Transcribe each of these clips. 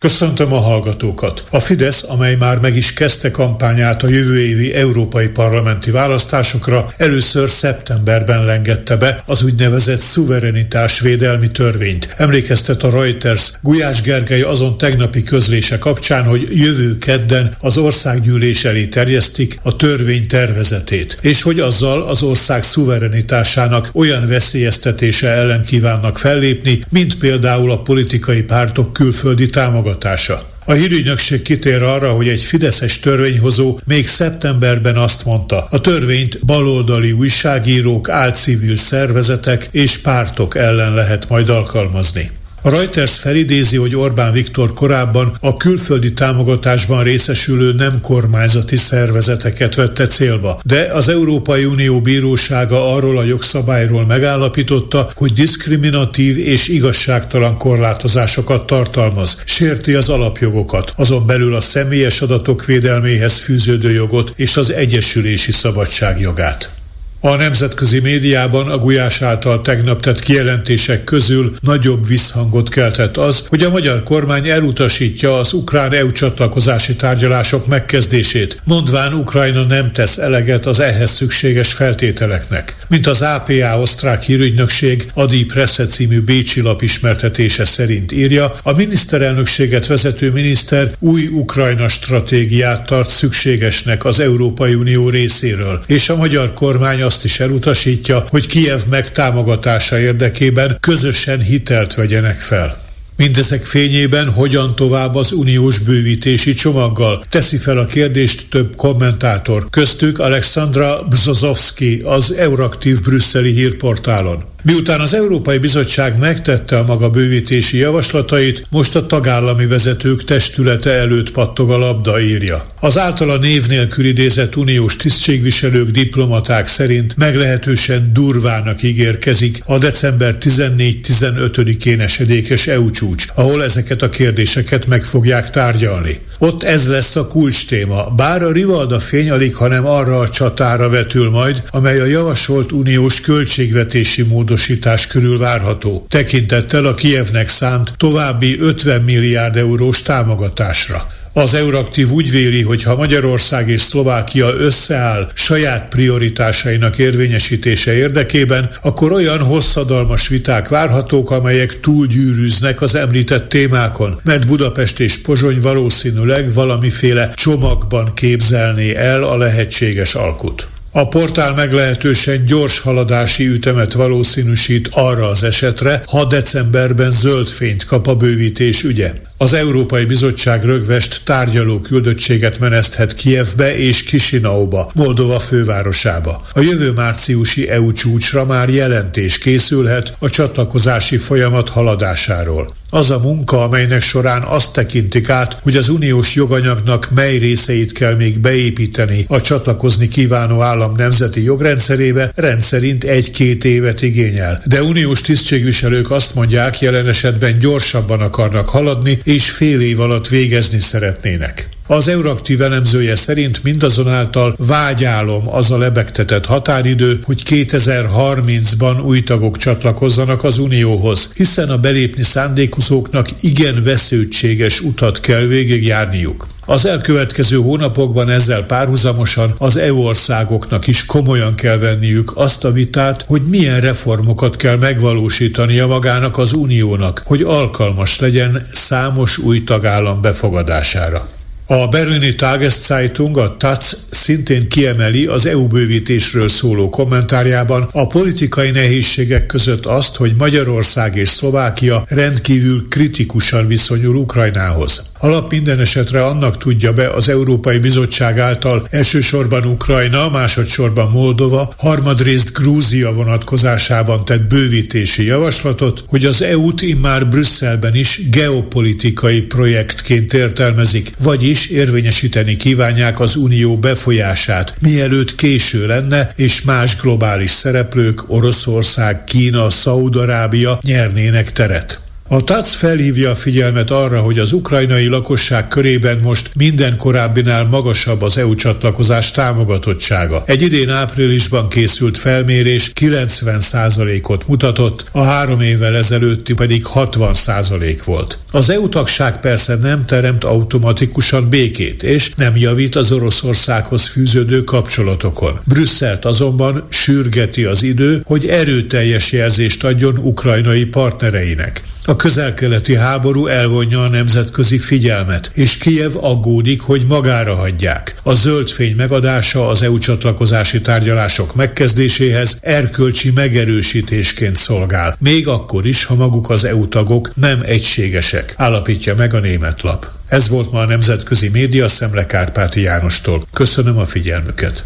Köszöntöm a hallgatókat! A Fidesz, amely már meg is kezdte kampányát a jövő évi európai parlamenti választásokra, először szeptemberben lengette be az úgynevezett szuverenitás védelmi törvényt. Emlékeztet a Reuters Gulyás Gergely azon tegnapi közlése kapcsán, hogy jövő kedden az országgyűlés elé terjesztik a törvény tervezetét, és hogy azzal az ország szuverenitásának olyan veszélyeztetése ellen kívánnak fellépni, mint például a politikai pártok külföldi támogatása támogatása. A hírügynökség kitér arra, hogy egy fideszes törvényhozó még szeptemberben azt mondta, a törvényt baloldali újságírók, álcivil szervezetek és pártok ellen lehet majd alkalmazni. A Reuters felidézi, hogy Orbán Viktor korábban a külföldi támogatásban részesülő nem kormányzati szervezeteket vette célba, de az Európai Unió bírósága arról a jogszabályról megállapította, hogy diszkriminatív és igazságtalan korlátozásokat tartalmaz, sérti az alapjogokat, azon belül a személyes adatok védelméhez fűződő jogot és az egyesülési szabadság jogát. A nemzetközi médiában a Gulyás által tegnap tett kijelentések közül nagyobb visszhangot keltett az, hogy a magyar kormány elutasítja az ukrán EU csatlakozási tárgyalások megkezdését, mondván Ukrajna nem tesz eleget az ehhez szükséges feltételeknek. Mint az APA osztrák hírügynökség Adi Presse című Bécsi lap ismertetése szerint írja, a miniszterelnökséget vezető miniszter új Ukrajna stratégiát tart szükségesnek az Európai Unió részéről, és a magyar kormány azt is elutasítja, hogy Kiev megtámogatása érdekében közösen hitelt vegyenek fel. Mindezek fényében hogyan tovább az uniós bővítési csomaggal? Teszi fel a kérdést több kommentátor, köztük Alexandra Bzozowski az Euraktív brüsszeli hírportálon. Miután az Európai Bizottság megtette a maga bővítési javaslatait, most a tagállami vezetők testülete előtt pattog a labda írja. Az általa név nélkül idézett uniós tisztségviselők, diplomaták szerint meglehetősen durvának ígérkezik a december 14-15-én esedékes EU csúcs, ahol ezeket a kérdéseket meg fogják tárgyalni. Ott ez lesz a kulcs téma, bár a Rivalda fény alig, hanem arra a csatára vetül majd, amely a javasolt uniós költségvetési módosítás körül várható, tekintettel a Kievnek szánt további 50 milliárd eurós támogatásra. Az Euraktív úgy véli, hogy ha Magyarország és Szlovákia összeáll saját prioritásainak érvényesítése érdekében, akkor olyan hosszadalmas viták várhatók, amelyek túlgyűrűznek az említett témákon, mert Budapest és Pozsony valószínűleg valamiféle csomagban képzelné el a lehetséges alkut. A portál meglehetősen gyors haladási ütemet valószínűsít arra az esetre, ha decemberben zöld fényt kap a bővítés ügye. Az Európai Bizottság rögvest tárgyaló küldöttséget meneszthet Kievbe és Kisinauba, Moldova fővárosába. A jövő márciusi EU csúcsra már jelentés készülhet a csatlakozási folyamat haladásáról. Az a munka, amelynek során azt tekintik át, hogy az uniós joganyagnak mely részeit kell még beépíteni a csatlakozni kívánó állam nemzeti jogrendszerébe, rendszerint egy-két évet igényel. De uniós tisztségviselők azt mondják, jelen esetben gyorsabban akarnak haladni, és fél év alatt végezni szeretnének. Az Euraktív elemzője szerint mindazonáltal vágyálom az a lebegtetett határidő, hogy 2030-ban új tagok csatlakozzanak az Unióhoz, hiszen a belépni szándékozóknak igen vesződtséges utat kell végigjárniuk. Az elkövetkező hónapokban ezzel párhuzamosan az EU országoknak is komolyan kell venniük azt a vitát, hogy milyen reformokat kell megvalósítania magának az uniónak, hogy alkalmas legyen számos új tagállam befogadására. A berlini Tageszeitung, a TAC szintén kiemeli az EU bővítésről szóló kommentárjában a politikai nehézségek között azt, hogy Magyarország és Szlovákia rendkívül kritikusan viszonyul Ukrajnához. Alap minden esetre annak tudja be az Európai Bizottság által elsősorban Ukrajna, másodszorban Moldova, harmadrészt Grúzia vonatkozásában tett bővítési javaslatot, hogy az EU-t immár Brüsszelben is geopolitikai projektként értelmezik, vagyis érvényesíteni kívánják az unió befolyását, mielőtt késő lenne, és más globális szereplők, Oroszország, Kína, Szaudarábia nyernének teret. A TAC felhívja a figyelmet arra, hogy az ukrajnai lakosság körében most minden korábbinál magasabb az EU csatlakozás támogatottsága. Egy idén áprilisban készült felmérés 90%-ot mutatott, a három évvel ezelőtti pedig 60% volt. Az EU tagság persze nem teremt automatikusan békét, és nem javít az Oroszországhoz fűződő kapcsolatokon. Brüsszelt azonban sürgeti az idő, hogy erőteljes jelzést adjon ukrajnai partnereinek. A közelkeleti háború elvonja a nemzetközi figyelmet, és Kijev aggódik, hogy magára hagyják. A zöld fény megadása az EU csatlakozási tárgyalások megkezdéséhez erkölcsi megerősítésként szolgál, még akkor is, ha maguk az EU tagok nem egységesek, állapítja meg a német lap. Ez volt ma a Nemzetközi Média Szemle Kárpáti Jánostól. Köszönöm a figyelmüket.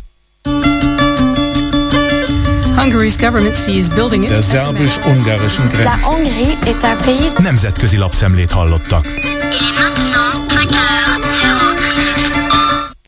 Der szerbus-ungarischen Grenze. Nemzetközi lapszemlét hallottak.